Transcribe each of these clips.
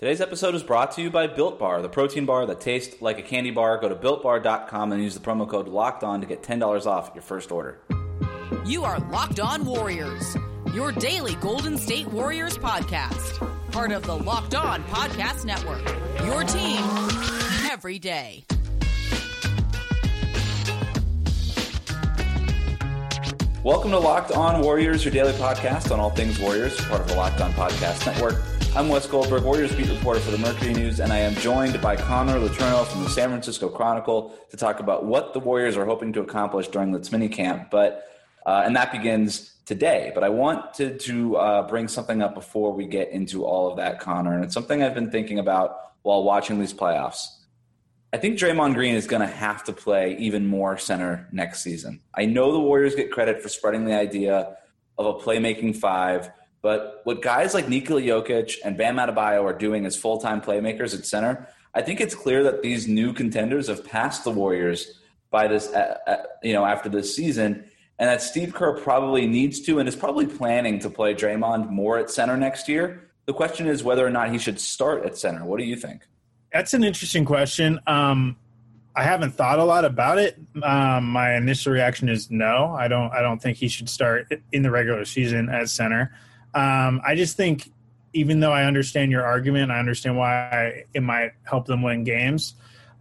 Today's episode is brought to you by Built Bar, the protein bar that tastes like a candy bar. Go to builtbar.com and use the promo code LOCKED ON to get $10 off your first order. You are Locked On Warriors, your daily Golden State Warriors podcast. Part of the Locked On Podcast Network. Your team every day. Welcome to Locked On Warriors, your daily podcast on all things Warriors, part of the Locked On Podcast Network. I'm Wes Goldberg, Warriors beat reporter for the Mercury News, and I am joined by Connor Letourneau from the San Francisco Chronicle to talk about what the Warriors are hoping to accomplish during this mini camp. But uh, and that begins today. But I wanted to uh, bring something up before we get into all of that, Connor, and it's something I've been thinking about while watching these playoffs. I think Draymond Green is going to have to play even more center next season. I know the Warriors get credit for spreading the idea of a playmaking five but what guys like Nikola Jokic and Bam Adebayo are doing as full time playmakers at center, I think it's clear that these new contenders have passed the Warriors by this, uh, uh, you know, after this season, and that Steve Kerr probably needs to and is probably planning to play Draymond more at center next year. The question is whether or not he should start at center. What do you think? That's an interesting question. Um, I haven't thought a lot about it. Um, my initial reaction is no. I don't. I don't think he should start in the regular season as center. Um, I just think, even though I understand your argument, I understand why it might help them win games.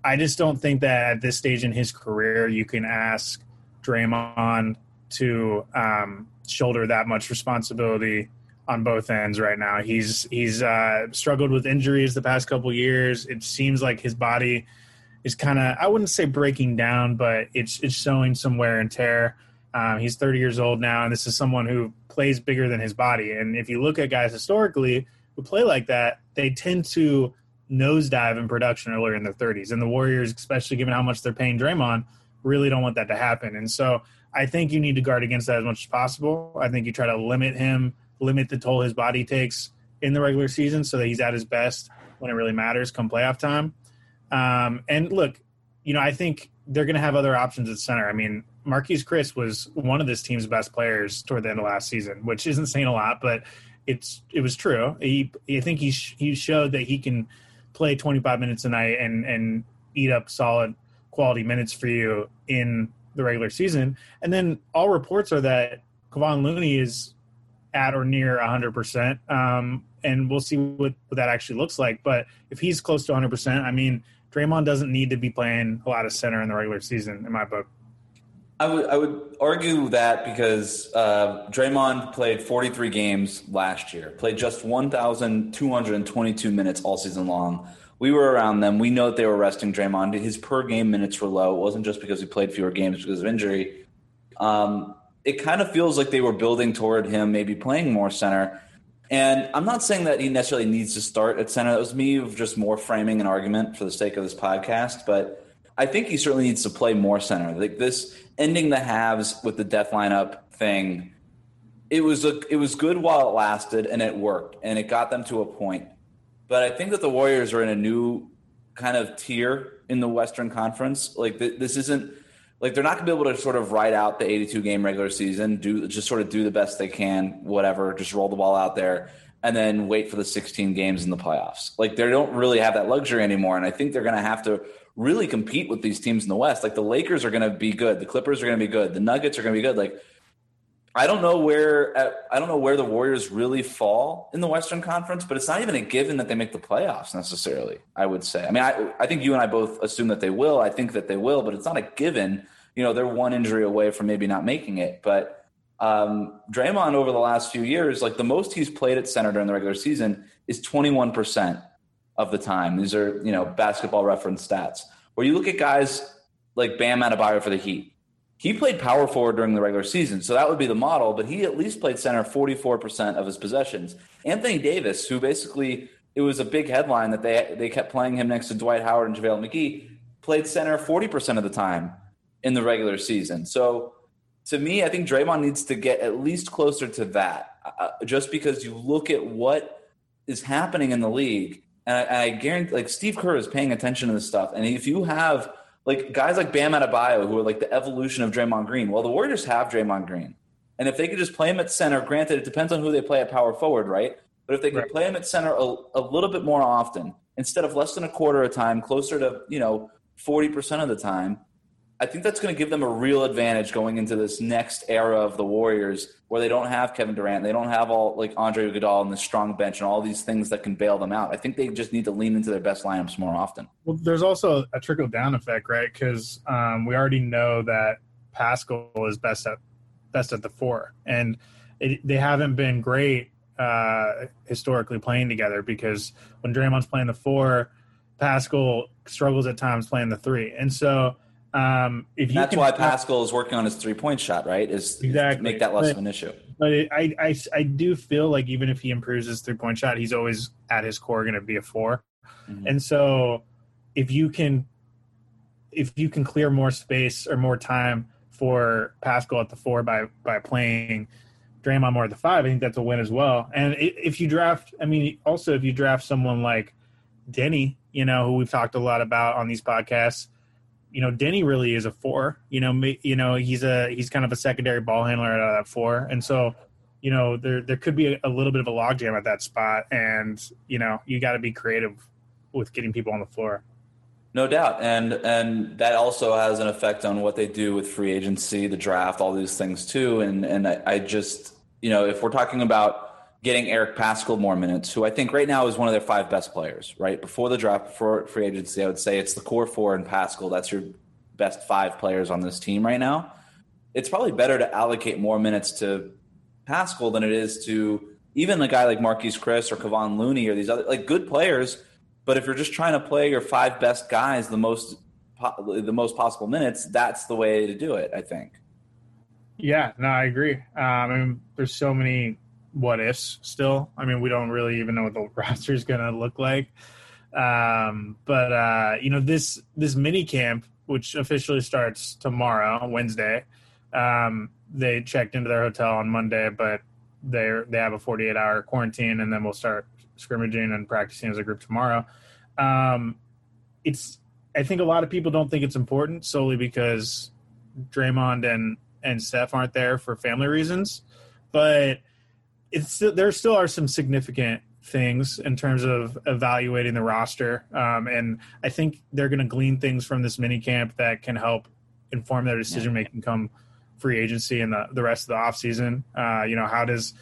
I just don't think that at this stage in his career, you can ask Draymond to um, shoulder that much responsibility on both ends right now. He's he's uh, struggled with injuries the past couple years. It seems like his body is kind of I wouldn't say breaking down, but it's it's showing some wear and tear. Um, he's 30 years old now, and this is someone who plays bigger than his body. And if you look at guys historically who play like that, they tend to nosedive in production earlier in their 30s. And the Warriors, especially given how much they're paying Draymond, really don't want that to happen. And so I think you need to guard against that as much as possible. I think you try to limit him, limit the toll his body takes in the regular season so that he's at his best when it really matters come playoff time. Um, and look, you know, I think they're going to have other options at center. I mean, Marquese Chriss was one of this team's best players toward the end of last season, which isn't saying a lot, but it's it was true. He, I think he he showed that he can play 25 minutes a night and and eat up solid quality minutes for you in the regular season. And then all reports are that Kevon Looney is at or near 100%. Um, and we'll see what, what that actually looks like. But if he's close to 100%, I mean, Draymond doesn't need to be playing a lot of center in the regular season, in my book. I would I would argue that because uh, Draymond played 43 games last year, played just 1,222 minutes all season long. We were around them. We know that they were resting Draymond. His per game minutes were low. It wasn't just because he played fewer games because of injury. Um, it kind of feels like they were building toward him maybe playing more center. And I'm not saying that he necessarily needs to start at center. That was me just more framing an argument for the sake of this podcast. But I think he certainly needs to play more center. Like this ending the halves with the death lineup thing, it was a, it was good while it lasted and it worked and it got them to a point. But I think that the Warriors are in a new kind of tier in the Western Conference. Like th- this isn't like they're not going to be able to sort of ride out the 82 game regular season, do just sort of do the best they can, whatever, just roll the ball out there and then wait for the 16 games in the playoffs. Like they don't really have that luxury anymore and I think they're going to have to really compete with these teams in the West. Like the Lakers are going to be good, the Clippers are going to be good, the Nuggets are going to be good. Like I don't know where I don't know where the Warriors really fall in the Western Conference, but it's not even a given that they make the playoffs necessarily. I would say. I mean, I, I think you and I both assume that they will. I think that they will, but it's not a given. You know, they're one injury away from maybe not making it. But um, Draymond over the last few years, like the most he's played at center during the regular season is twenty one percent of the time. These are you know basketball reference stats. Where you look at guys like Bam Adebayo for the Heat he played power forward during the regular season, so that would be the model, but he at least played center 44% of his possessions. Anthony Davis, who basically it was a big headline that they they kept playing him next to Dwight Howard and JaVale McGee, played center 40% of the time in the regular season. So to me, I think Draymond needs to get at least closer to that, uh, just because you look at what is happening in the league, and I, I guarantee, like Steve Kerr is paying attention to this stuff, and if you have like guys like Bam Adebayo, who are like the evolution of Draymond Green. Well, the Warriors have Draymond Green, and if they could just play him at center, granted, it depends on who they play at power forward, right? But if they could Right. play him at center a, a little bit more often, instead of less than a quarter of the time, closer to you know forty percent of the time, I think that's going to give them a real advantage going into this next era of the Warriors, where they don't have Kevin Durant, they don't have all like Andre Iguodala and the strong bench and all these things that can bail them out. I think they just need to lean into their best lineups more often. Well, there's also a trickle down effect, right? Because um, we already know that Paschall is best at best at the four, and it, they haven't been great uh, historically playing together. Because when Draymond's playing the four, Paschall struggles at times playing the three, and so um, if you that's can why Paschall is working on his three point shot, right? Is is Exactly. make that less But- of an issue. But it, I, I, I do feel like even if he improves his three point shot, he's always at his core going to be a 4 Mhm. And so, if you can, if you can clear more space or more time for Paschall at the four by by playing Draymond more at the five, I think that's a win as well. And if you draft, I mean, also if you draft someone like Deni, you know, who we've talked a lot about on these podcasts, you know, Deni really is a four. You know, you know, he's a he's kind of a secondary ball handler out of that four, and so you know there there could be a, a little bit of a logjam at that spot, and you know you got to be creative with getting people on the floor. No doubt, and and that also has an effect on what they do with free agency, the draft, all these things too. And and I, I just you know if we're talking about getting Eric Paschall more minutes, who I think right now is one of their five best players, right before the draft, before free agency, I would say it's the core four and Paschall. That's your best five players on this team right now. It's probably better to allocate more minutes to Paschall than it is to even a guy like Marquese Chriss or Kevon Looney or these other like good players. But if you're just trying to play your five best guys the most the most possible minutes, that's the way to do it. I think. Yeah, no, I agree. Um, I mean, there's so many what ifs still. I mean, we don't really even know what the roster is going to look like. Um, but uh, you know, this this mini camp, which officially starts tomorrow, Wednesday. Um, they checked into their hotel on Monday, but they they have a 48 hour quarantine, and then we'll start scrimmaging and practicing as a group tomorrow. Um, it's I think a lot of people don't think it's important solely because Draymond and and Steph aren't there for family reasons, but it's still, there still are some significant things in terms of evaluating the roster, um, and I think they're going to glean things from this mini camp that can help inform their decision making come free agency and the, the rest of the offseason. Uh, you know, how does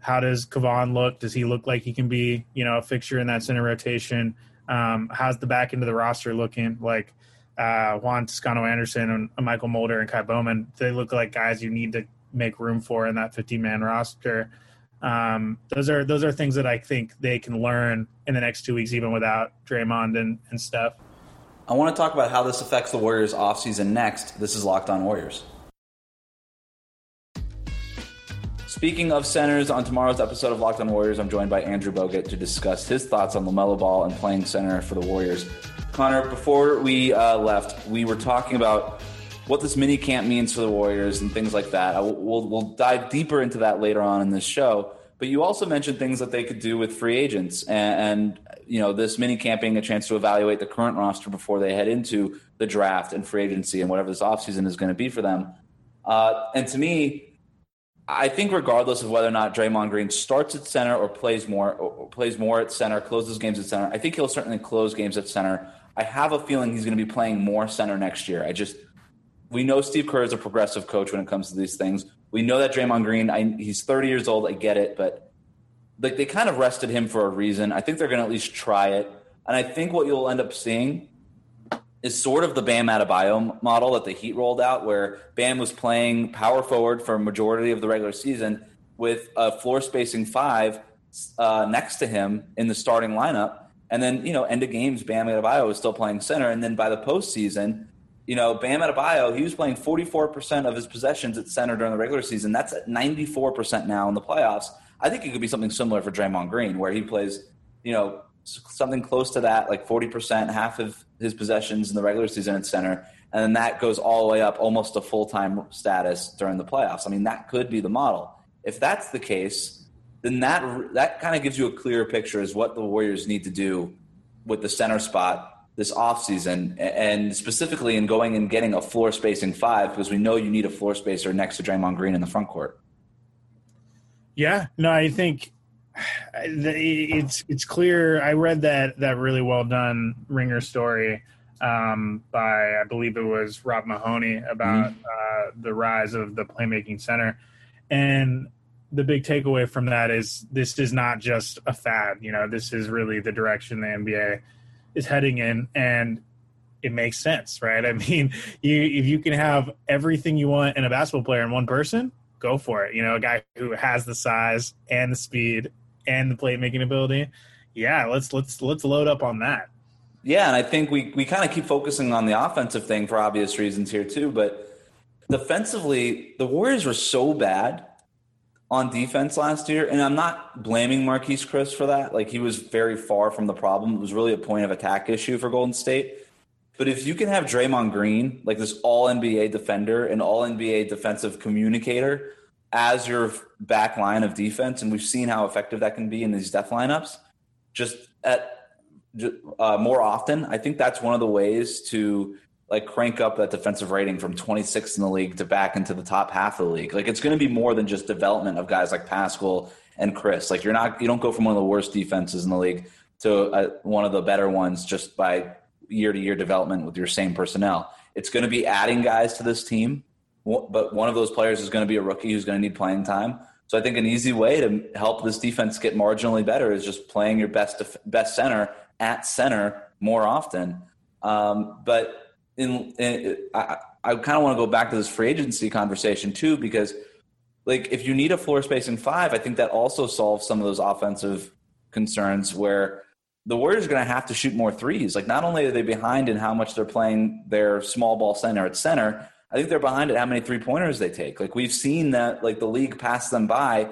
how does Kevon look? Does he look like he can be you know a fixture in that center rotation? Um, how's the back end of the roster looking? Like uh, Juan Toscano Anderson and Mychal Mulder and Ky Bowman, they look like guys you need to make room for in that 15 man roster. Um, those are those are things that I think they can learn in the next two weeks, even without Draymond and, and Steph. I want to talk about how this affects the Warriors offseason next. This is Locked On Warriors. Speaking of centers, on tomorrow's episode of Locked On Warriors, I'm joined by Andrew Bogut to discuss his thoughts on LaMelo Ball and playing center for the Warriors. Connor, before we uh, left, we were talking about what this mini camp means for the Warriors and things like that. We'll, we'll dive deeper into that later on in this show. But you also mentioned things that they could do with free agents, and, and you know this mini camping a chance to evaluate the current roster before they head into the draft and free agency and whatever this offseason is going to be for them. Uh, and to me, I think regardless of whether or not Draymond Green starts at center or plays more or plays more at center, closes games at center, I think he'll certainly close games at center. I have a feeling he's going to be playing more center next year. I just we know Steve Kerr is a progressive coach when it comes to these things. We know that Draymond Green, I, he's 30 years old. I get it, but like they kind of rested him for a reason. I think they're going to at least try it, and I think what you'll end up seeing is sort of the Bam Adebayo model that the Heat rolled out, where Bam was playing power forward for a majority of the regular season with a floor spacing five uh, next to him in the starting lineup. And then, you know, end of games, Bam Adebayo was still playing center. And then by the postseason, you know, Bam Adebayo, he was playing 44% of his possessions at center during the regular season. That's at 94% now in the playoffs. I think it could be something similar for Draymond Green, where he plays, you know, something close to that, like 40%, half of his possessions in the regular season at center. And then that goes all the way up almost to full time status during the playoffs. I mean, that could be the model. If that's the case, then that, that kind of gives you a clearer picture as what the Warriors need to do with the center spot this offseason and specifically in going and getting a floor spacing five because we know you need a floor spacer next to Draymond Green in the front court. Yeah, no, I think it's it's clear. I read that that really well done Ringer story um, by I believe it was Rob Mahoney about mm-hmm. uh, the rise of the playmaking center, and the big takeaway from that is this is not just a fad. You know, this is really the direction the NBA is heading in, and it makes sense, right? I mean, you if you can have everything you want in a basketball player in one person, go for it. You know, a guy who has the size and the speed and the playmaking ability. Yeah, let's let's let's load up on that. Yeah, and I think we we kind of keep focusing on the offensive thing for obvious reasons here too, but defensively, the Warriors were so bad on defense last year, and I'm not blaming Marquese Chriss for that. Like he was very far from the problem. It was really a point of attack issue for Golden State. But if you can have Draymond Green, like this all NBA defender and all NBA defensive communicator, as your back line of defense, and we've seen how effective that can be in these death lineups, just at uh, more often, I think that's one of the ways to like crank up that defensive rating from 26th in the league to back into the top half of the league. Like it's going to be more than just development of guys like Paschall and Chriss. Like you're not you don't go from one of the worst defenses in the league to uh, one of the better ones just by year to year development with your same personnel. It's going to be adding guys to this team, but one of those players is going to be a rookie who's going to need playing time. So I think an easy way to help this defense get marginally better is just playing your best best center at center more often. Um, but in, in I, I kind of want to go back to this free agency conversation too, because like if you need a floor spacing five, I think that also solves some of those offensive concerns where the Warriors are going to have to shoot more threes. Like, not only are they behind in how much they're playing their small ball center at center, I think they're behind at how many three pointers they take. Like, we've seen that, like, the league pass them by.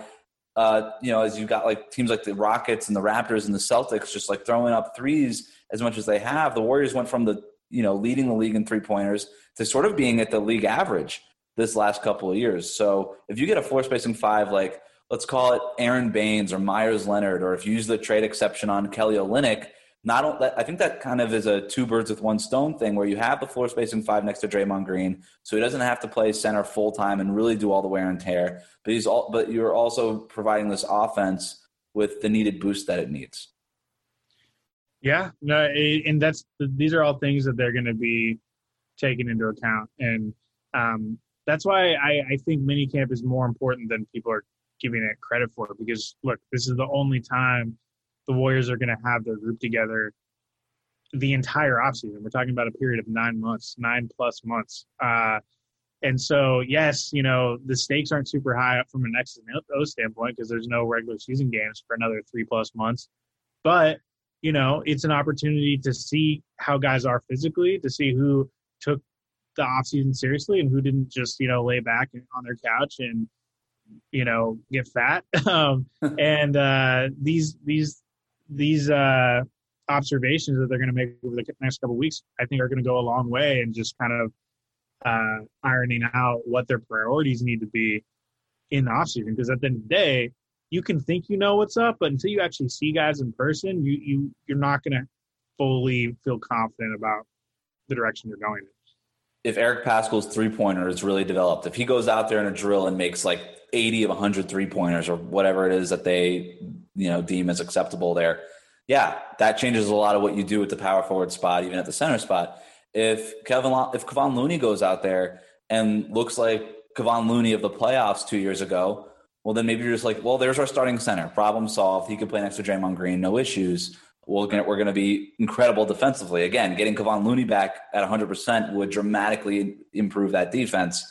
Uh, you know, as you've got like teams like the Rockets and the Raptors and the Celtics just like throwing up threes as much as they have. The Warriors went from the, you know, leading the league in three pointers to sort of being at the league average this last couple of years. So if you get a floor spacing five, like, let's call it Aron Baynes or Meyers Leonard, or if you use the trade exception on Kelly Olynyk, not I think that kind of is a two birds with one stone thing where you have the floor spacing five next to Draymond Green, so he doesn't have to play center full time and really do all the wear and tear. But he's all, but you're also providing this offense with the needed boost that it needs. Yeah, no, and that's these are all things that they're going to be taken into account, and um, that's why I, I think minicamp is more important than people are giving it credit for because look, this is the only time the Warriors are going to have their group together the entire offseason. We're talking about a period of nine months, nine plus months. Uh, and so, yes, you know, the stakes aren't super high up from an X and O standpoint because there's no regular season games for another three plus months. But, you know, it's an opportunity to see how guys are physically, to see who took the offseason seriously and who didn't just, you know, lay back on their couch and you know get fat. Um, and uh, these these these uh, observations that they're going to make over the next couple weeks i think are going to go a long way and just kind of uh, ironing out what their priorities need to be in the offseason. Because at the end of the day you can think you know what's up but until you actually see guys in person you you you're not going to fully feel confident about the direction you're going in if Eric Paschall's three pointer is really developed, if he goes out there in a drill and makes like 80 of 100 three pointers or whatever it is that they you know deem as acceptable there, yeah, that changes a lot of what you do at the power forward spot, even at the center spot. If Kevin if Kevon Looney goes out there and looks like Kevon Looney of the playoffs two years ago, well then maybe you're just like, well, there's our starting center, problem solved. He could play next to Draymond Green, no issues we're going we're to be incredible defensively. Again, getting Kevon Looney back at 100% would dramatically improve that defense.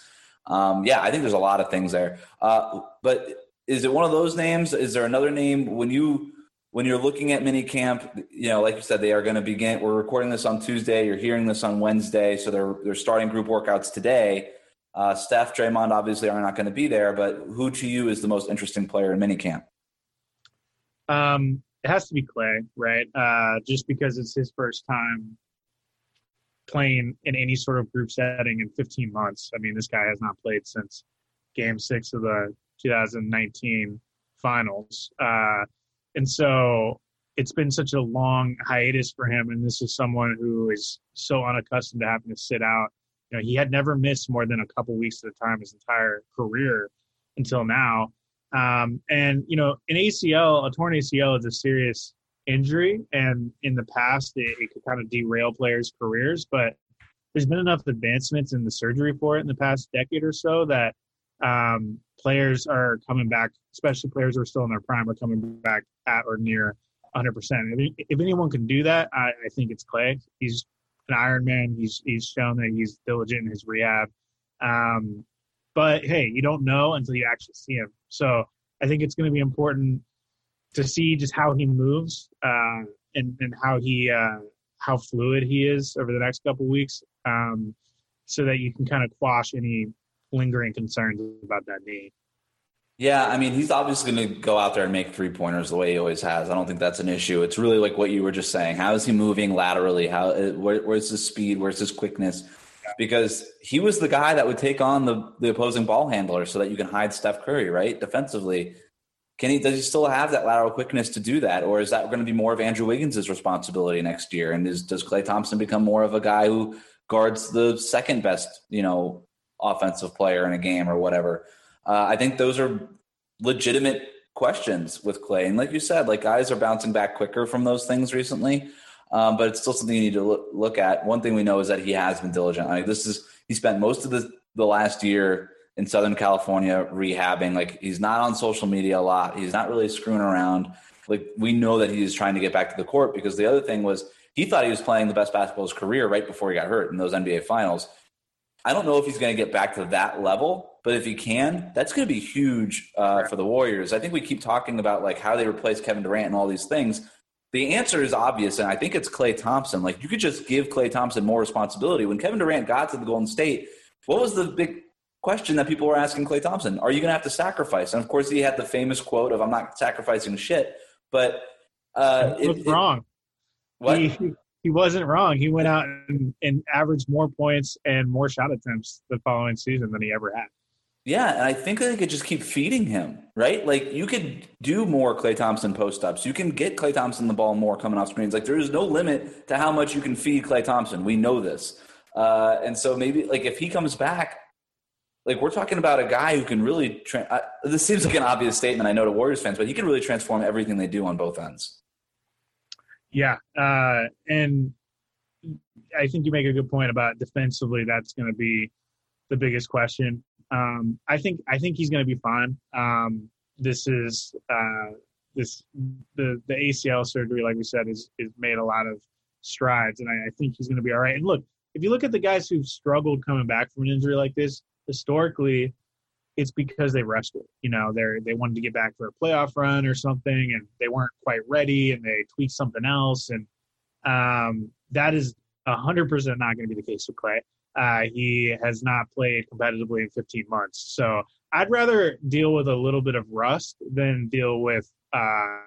Um, yeah, I think there's a lot of things there. Uh, but is it one of those names? Is there another name when you when you're looking at mini camp? You know, like you said, they are going to begin. We're recording this on Tuesday. You're hearing this on Wednesday, so they're they're starting group workouts today. Uh, Steph, Draymond, obviously are not going to be there, but who to you is the most interesting player in mini camp? Um, it has to be Klay, right? Uh, just because it's his first time playing in any sort of group setting in 15 months. I mean, this guy has not played since Game Six of the 2019 Finals, uh, and so it's been such a long hiatus for him. And this is someone who is so unaccustomed to having to sit out. You know, he had never missed more than a couple weeks at a time his entire career until now Um, and you know, an ACL, a torn ACL, is a serious injury, and in the past, it, it could kind of derail players' careers. But there's been enough advancements in the surgery for it in the past decade or so that um, players are coming back, especially players who are still in their prime, are coming back at or near 100%. If, anyone can do that, I, I think it's Klay. He's an Iron Man. He's he's shown that he's diligent in his rehab. Um, but hey, you don't know until you actually see him. So I think it's going to be important to see just how he moves uh, and and how he uh, how fluid he is over the next couple weeks, um, so that you can kind of quash any lingering concerns about that knee. Yeah, I mean, he's obviously going to go out there and make three pointers the way he always has. I don't think that's an issue. It's really like what you were just saying. How is he moving laterally? How uh, where, where's his speed? Where's his quickness? Because he was the guy that would take on the the opposing ball handler so that you can hide Steph Curry, right? Defensively, can he? Does he still have that lateral quickness to do that, or is that going to be more of Andrew Wiggins' responsibility next year? And is, does Klay Thompson become more of a guy who guards the second best, you know, offensive player in a game or whatever? Uh, I think those are legitimate questions with Klay. And like you said, like guys are bouncing back quicker from those things recently. Um, but it's still something you need to look, look, at. One thing we know is that he has been diligent. Like this is he spent most of the the last year in Southern California rehabbing. Like he's not on social media a lot. He's not really screwing around. Like we know that he's trying to get back to the court because the other thing was he thought he was playing the best basketball of his career right before he got hurt in those NBA finals. I don't know if he's going to get back to that level, but if he can, that's going to be huge uh, for the Warriors. I think we keep talking about like how they replace Kevin Durant and all these things. The answer is obvious, and I think it's Klay Thompson. Like you could just give Klay Thompson more responsibility. When Kevin Durant got to the Golden State, what was the big question that people were asking Klay Thompson? Are you going to have to sacrifice? And of course, he had the famous quote of "I'm not sacrificing shit." But uh, it, was wrong. What? He, he wasn't wrong. He went out and, and averaged more points and more shot attempts the following season than he ever had. Yeah, and I think they could just keep feeding him, right? Like you could do more Klay Thompson post ups. You can get Klay Thompson the ball more coming off screens. Like there is no limit to how much you can feed Klay Thompson. We know this, uh, and so maybe like if he comes back, like we're talking about a guy who can really. Tra- uh, this seems like an obvious statement, I know to Warriors fans, but he can really transform everything they do on both ends. Yeah, uh, and I think you make a good point about defensively. That's going to be the biggest question. Um, I think I think he's going to be fine. Um, this is uh, this the the ACL surgery, like we said, is is made a lot of strides, and I, I think he's going to be all right. And look, if you look at the guys who've struggled coming back from an injury like this, historically, it's because they rushed it. You know, they they wanted to get back for a playoff run or something, and they weren't quite ready, and they tweaked something else, and um, that is hundred percent not going to be the case with Klay. Uh, he has not played competitively in 15 months, so I'd rather deal with a little bit of rust than deal with uh,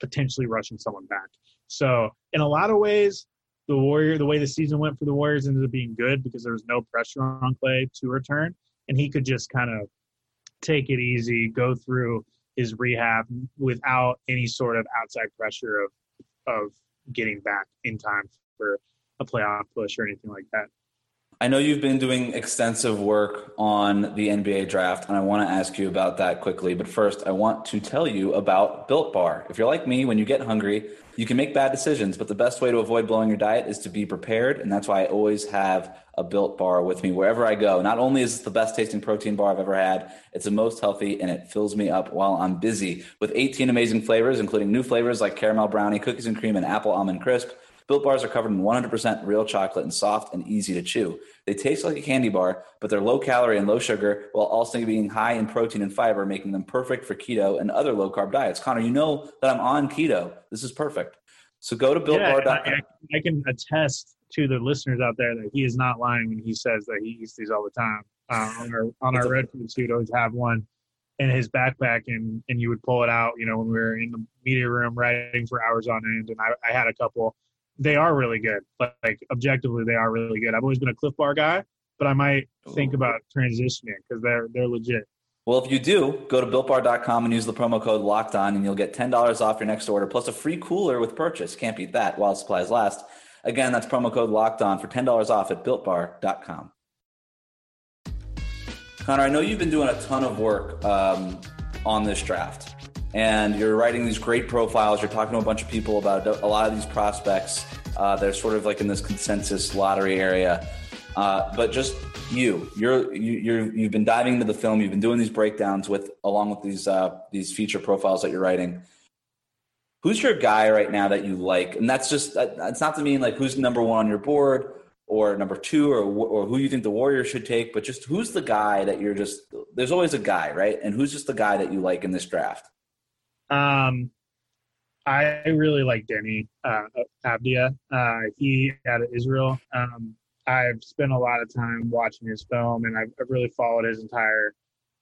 potentially rushing someone back. So, in a lot of ways, the Warrior, the way the season went for the Warriors ended up being good because there was no pressure on Klay to return, and he could just kind of take it easy, go through his rehab without any sort of outside pressure of of getting back in time for a playoff push or anything like that. I know you've been doing extensive work on the NBA draft, and I want to ask you about that quickly. But first, I want to tell you about Built Bar. If you're like me, when you get hungry, you can make bad decisions, but the best way to avoid blowing your diet is to be prepared. And that's why I always have a Built Bar with me wherever I go. Not only is it the best tasting protein bar I've ever had, it's the most healthy and it fills me up while I'm busy. With 18 amazing flavors, including new flavors like caramel brownie, cookies and cream, and apple almond crisp. Built bars are covered in 100% real chocolate and soft and easy to chew. They taste like a candy bar, but they're low calorie and low sugar while also being high in protein and fiber, making them perfect for keto and other low carb diets. Connor, you know that I'm on keto. This is perfect. So go to builtbar.com. Yeah, I, I, can attest to the listeners out there that he is not lying when he says that he eats these all the time. Uh, on our on our red food suit, always have one in his backpack, and and you would pull it out. You know, when we were in the media room writing for hours on end, and I, I had a couple they are really good. Like, like objectively, they are really good. I've always been a Clif Bar guy, but I might think Ooh. about transitioning because they're they're legit. Well, if you do, go to builtbar.com and use the promo code locked on, and you'll get $10 off your next order plus a free cooler with purchase. Can't beat that while supplies last. Again, that's promo code locked on for $10 off at builtbar.com. Connor, I know you've been doing a ton of work um, on this draft and you're writing these great profiles. You're talking to a bunch of people about a lot of these prospects. Uh, they're sort of like in this consensus lottery area. Uh, but just you, you're you, you're you've been diving into the film. You've been doing these breakdowns with along with these uh, these feature profiles that you're writing. Who's your guy right now that you like? And that's just that's not to mean like who's number one on your board or number two or or who you think the Warriors should take, but just who's the guy that you're just. There's always a guy, right? And who's just the guy that you like in this draft? Um, I really like Deni uh, Avdija. Uh, he out of Israel. Um, I've spent a lot of time watching his film, and I've, I've really followed his entire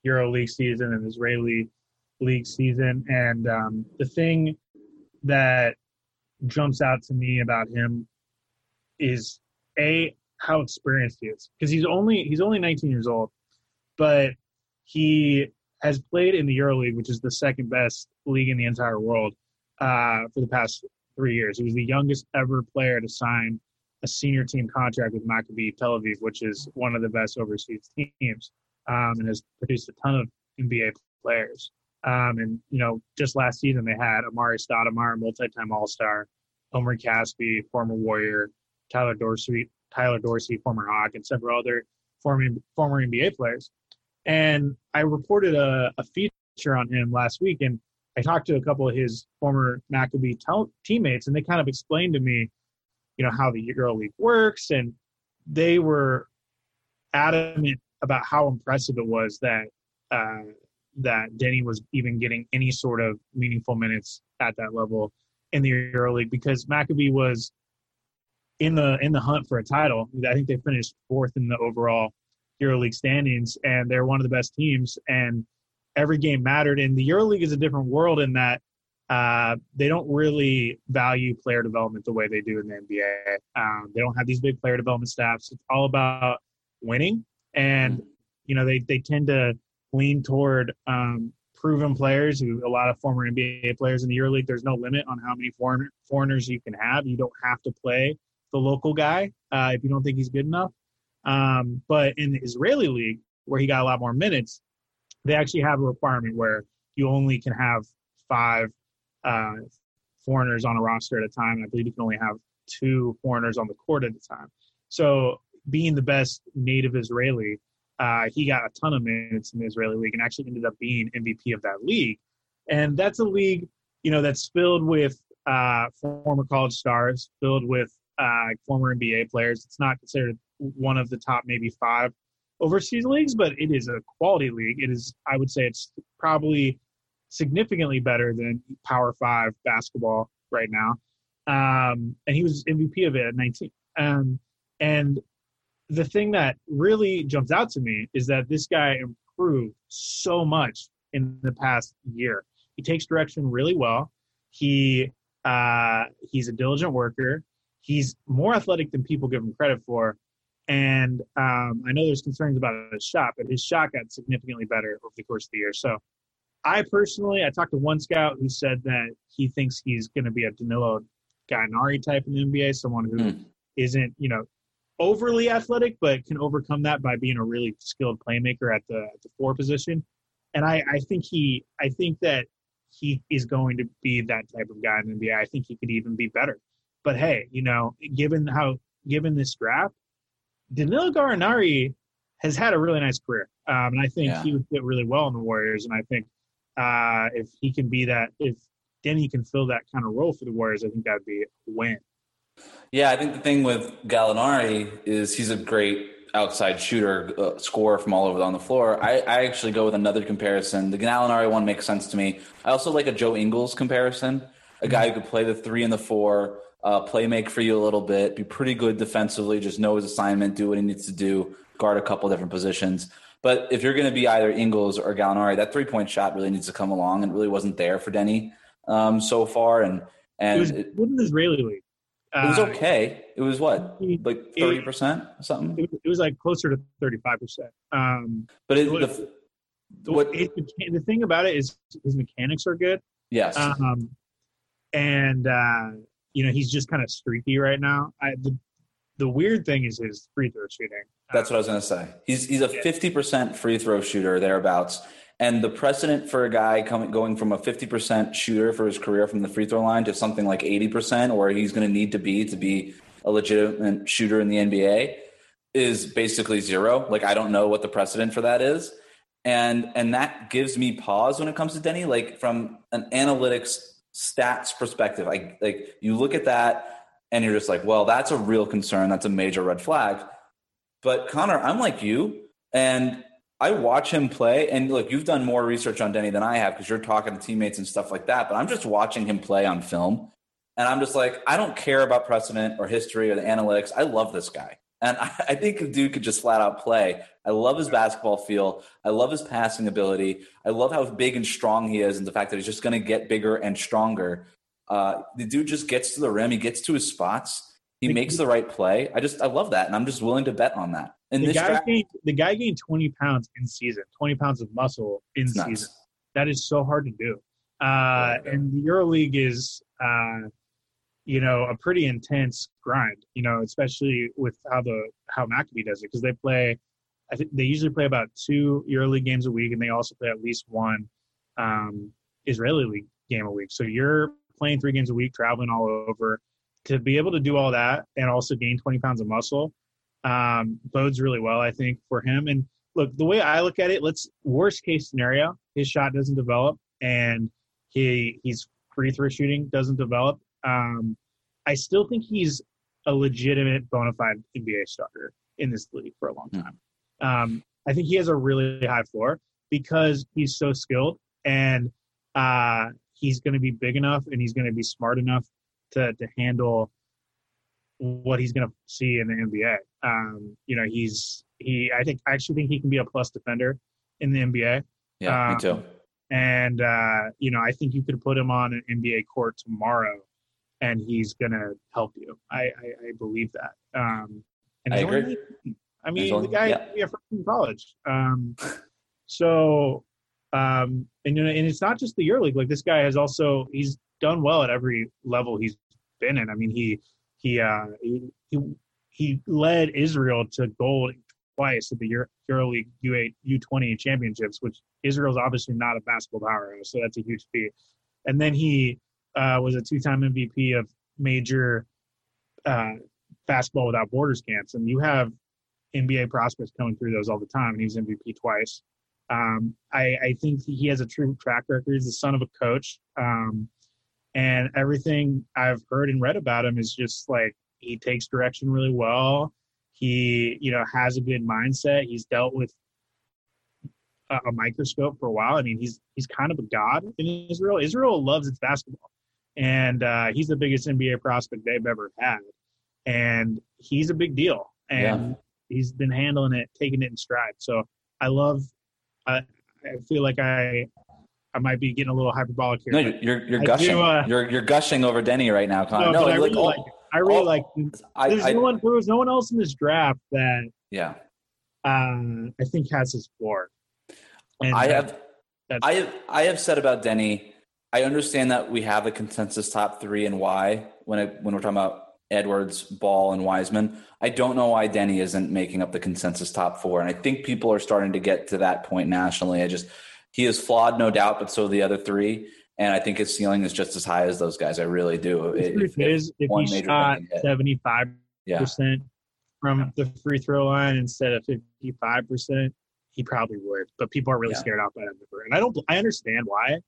Euro League season and Israeli League season. And um, the thing that jumps out to me about him is a how experienced he is because he's only he's only 19 years old, but he has played in the EuroLeague, which is the second best league in the entire world, uh, for the past three years. He was the youngest ever player to sign a senior team contract with Maccabi Tel Aviv, which is one of the best overseas teams, um, and has produced a ton of NBA players. Um, and you know, just last season they had Amar'e Stoudemire, multi-time All-Star, Omri Caspi, former Warrior, Tyler Dorsey, Tyler Dorsey, former Hawk, and several other former former NBA players. And I reported a, a feature on him last week, and I talked to a couple of his former Maccabi teammates, and they kind of explained to me, you know, how the EuroLeague works, and they were adamant about how impressive it was that uh, that Deni was even getting any sort of meaningful minutes at that level in the EuroLeague because Maccabi was in the in the hunt for a title. I think they finished fourth in the overall EuroLeague standings, and they're one of the best teams. And every game mattered. And the EuroLeague is a different world in that uh, they don't really value player development the way they do in the NBA. Um, they don't have these big player development staffs. It's all about winning, and you know they they tend to lean toward um, proven players who a lot of former NBA players in the EuroLeague. There's no limit on how many foreign, foreigners you can have. You don't have to play the local guy uh, if you don't think he's good enough. Um, but in the Israeli league, where he got a lot more minutes, they actually have a requirement where you only can have five uh, foreigners on a roster at a time. I believe you can only have two foreigners on the court at a time. So, being the best native Israeli, uh, he got a ton of minutes in the Israeli league and actually ended up being MVP of that league. And that's a league, you know, that's filled with uh, former college stars, filled with uh, former NBA players. It's not considered one of the top maybe five overseas leagues, but it is a quality league. It is, I would say, it's probably significantly better than Power Five basketball right now. Um, and he was MVP of it at 19. Um, and the thing that really jumps out to me is that this guy improved so much in the past year. He takes direction really well. He uh, he's a diligent worker. He's more athletic than people give him credit for. And um, I know there's concerns about his shot, but his shot got significantly better over the course of the year. So I personally, I talked to one scout who said that he thinks he's going to be a Danilo Gallinari type in the NBA, someone who mm. not you know, overly athletic, but can overcome that by being a really skilled playmaker at the, at the four position. And I, I think he, I think that he is going to be that type of guy in the NBA. I think he could even be better. But hey, you know, given how given this draft, Danilo Gallinari has had a really nice career, um, and I think yeah. he would fit really well in the Warriors. And I think uh, if he can be that, if Deni can fill that kind of role for the Warriors, I think that'd be a win. Yeah, I think the thing with Gallinari is he's a great outside shooter, uh, scorer from all over on the floor. I, I actually go with another comparison. The Gallinari one makes sense to me. I also like a Joe Ingles comparison, a guy who could play the three and the four, uh, play make for you a little bit, be pretty good defensively, just know his assignment, do what he needs to do, guard a couple different positions. But if you're going to be either Ingles or Gallinari, that three point shot really needs to come along, and really wasn't there for Deni um, so far. And and it was it, Israeli league. It was uh, okay. It was what, like thirty percent, something. It, it, was like closer to thirty-five percent. Um, but it, the, the, what the thing about it is his mechanics are good. Yes. Um, and uh, you know he's just kind of streaky right now. I the the weird thing is his free throw shooting. That's what I was going to say. He's he's a fifty percent free throw shooter thereabouts, and the precedent for a guy coming going from a fifty percent shooter for his career from the free throw line to something like eighty percent, or he's going to need to be to be a legitimate shooter in the NBA, is basically zero. Like I don't know what the precedent for that is, and and that gives me pause when it comes to Deni. Like from an analytics stats perspective, I like you look at that and you're just like, well, that's a real concern. That's a major red flag. But Connor, I'm like you, and I watch him play. And look, you've done more research on Deni than I have because you're talking to teammates and stuff like that. But I'm just watching him play on film, and I'm just like, I don't care about precedent or history or the analytics. I love this guy. And I, think a dude could just flat out play. I love his basketball feel. I love his passing ability. I love how big and strong he is and the fact that he's just going to get bigger and stronger. Uh, the dude just gets to the rim. He gets to his spots. He the, makes the right play. I just I love that, and I'm just willing to bet on that. And the guy draft, gained the guy gained 20 pounds in season, 20 pounds of muscle in season. Nuts. That is so hard to do. Uh, and the EuroLeague is, uh, you know, a pretty intense grind. You know, especially with how the how Maccabi does it because they play. I think they usually play about two EuroLeague games a week, and they also play at least one um, Israeli league game a week. So you're playing three games a week, traveling all over, to be able to do all that and also gain 20 pounds of muscle um, bodes really well, I think, for him. And look, the way I look at it, let's worst case scenario, his shot doesn't develop and he he's free throw shooting doesn't develop. Um, I still think he's a legitimate bona fide NBA starter in this league for a long hmm. time. Um, I think he has a really high floor because he's so skilled and uh, he's going to be big enough and he's going to be smart enough to to handle what he's going to see in the NBA. Um, you know, he's he. I think I actually think he can be a plus defender in the NBA. Yeah, um, me too. And uh, you know, I think you could put him on an NBA court tomorrow, and he's going to help you. I, I, I believe that. Um, and I agree. Only, I mean, only, the guy yeah. yeah, from college. Um, so um, and you know, and it's not just the EuroLeague. Like this guy has also he's done well at every level he's been in. I mean, he he uh, he, he, he led Israel to gold twice at the Euro, EuroLeague U8 U20 championships, which Israel's obviously not a basketball powerhouse, so that's a huge feat. And then he uh, was a two-time MVP of major uh, basketball without borders camps, and you have NBA prospects coming through those all the time. And he was MVP twice. Um, I, I, think he has a true track record. He's the son of a coach. Um, and everything I've heard and read about him is just like he takes direction really well. He, you know, has a good mindset. He's dealt with a, a microscope for a while. I mean, he's he's kind of a god in Israel. Israel loves its basketball, and uh, he's the biggest NBA prospect they've ever had, and he's a big deal. And yeah. he's been handling it, taking it in stride. So I love I, I feel like I I might be getting a little hyperbolic here. No, you're you're gushing. Do, uh, you're you're gushing over Deni right now, Connor. No, no I, really like, I really all, like. There's I, no one. There was no one else in this draft that. Yeah. Um, I think has his floor. And I have. I have. I have said about Deni. I understand that we have a consensus top three and why when it, when we're talking about Edwards, Ball, and Wiseman. I don't know why Deni isn't making up the consensus top four, and I think people are starting to get to that point nationally. I just he is flawed, no doubt, but so the other three, and I think his ceiling is just as high as those guys. I really do. The truth if, is, if he shot seventy five percent from the free throw line instead of fifty five percent, he probably would. But people are really yeah. scared off by that number, and I don't. I understand why,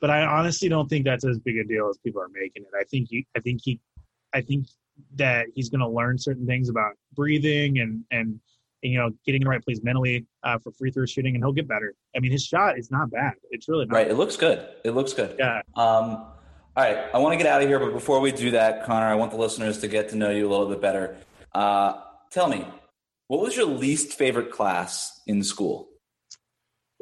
but I honestly don't think that's as big a deal as people are making it. I think he. I think he I think that he's going to learn certain things about breathing and and, and you know getting in the right place mentally uh, for free throw shooting, and he'll get better. I mean, his shot is not bad. It's really right. Bad. It looks good. It looks good. Yeah. Um, all right, I want to get out of here, but before we do that, Connor, I want the listeners to get to know you a little bit better. Uh, tell me, what was your least favorite class in school?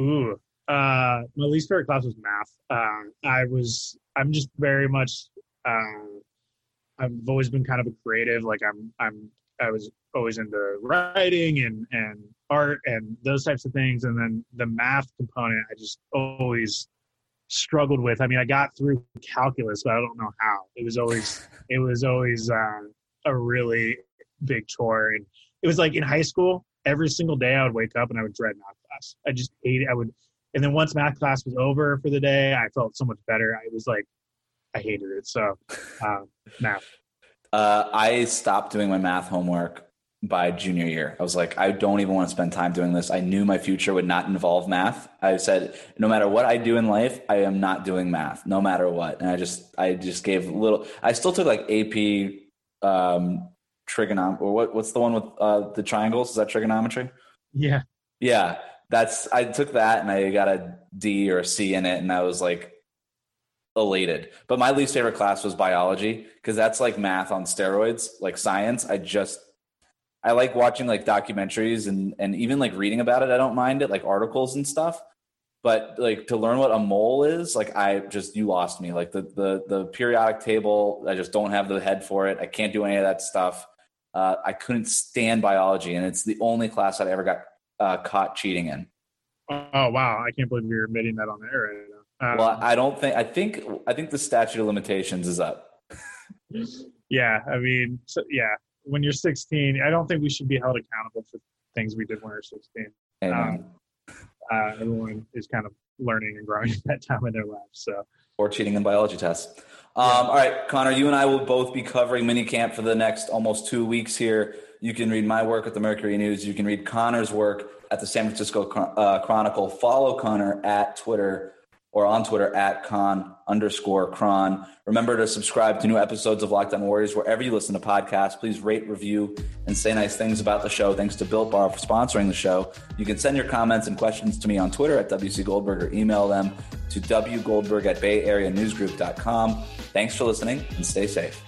Ooh, uh, my least favorite class was math. Uh, I was, I'm just very much uh, I've always been kind of a creative. Like I'm, I'm, I was always into writing and and art and those types of things. And then the math component, I just always struggled with. I mean, I got through calculus, but I don't know how. It was always, it was always uh, a really big chore. And it was like in high school, every single day I would wake up and I would dread math class. I just hate it. I would, and then once math class was over for the day, I felt so much better. I was like, I hated it. So, um, math. Uh, I stopped doing my math homework by junior year. I was like, I don't even want to spend time doing this. I knew my future would not involve math. I said, no matter what I do in life, I am not doing math, no matter what. And I just, I just gave little. I still took like AP um, trigonometry, or what? What's the one with uh, the triangles? Is that trigonometry? Yeah, yeah. That's I took that and I got a D or a C in it, and I was like elated. But my least favorite class was biology because that's like math on steroids, like science. I just I like watching like documentaries and and even like reading about it. I don't mind it, like articles and stuff. But like to learn what a mole is, like I just you lost me. Like the the the periodic table, I just don't have the head for it. I can't do any of that stuff. Uh, I couldn't stand biology, and it's the only class I ever got uh, caught cheating in. Oh wow! I can't believe you're admitting that on the air right now. Um, well, I don't think. I think. I think the statute of limitations is up. yeah, I mean, so, yeah when you're 16, I don't think we should be held accountable for things we did when we were 16. Um, uh, everyone is kind of learning and growing at that time in their lives. So, or cheating in biology tests. Um. All right, Connor, you and I will both be covering minicamp for the next almost two weeks here. You can read my work at the Mercury News. You can read Connor's work at the San Francisco uh, Chronicle. Follow Connor at Twitter or on Twitter at con underscore chron. Remember to subscribe to new episodes of Lockdown Warriors wherever you listen to podcasts. Please rate, review, and say nice things about the show. Thanks to Built Bar for sponsoring the show. You can send your comments and questions to me on Twitter at WC Goldberg or email them to wgoldberg at bayareanewsgroup.com. Thanks for listening and stay safe.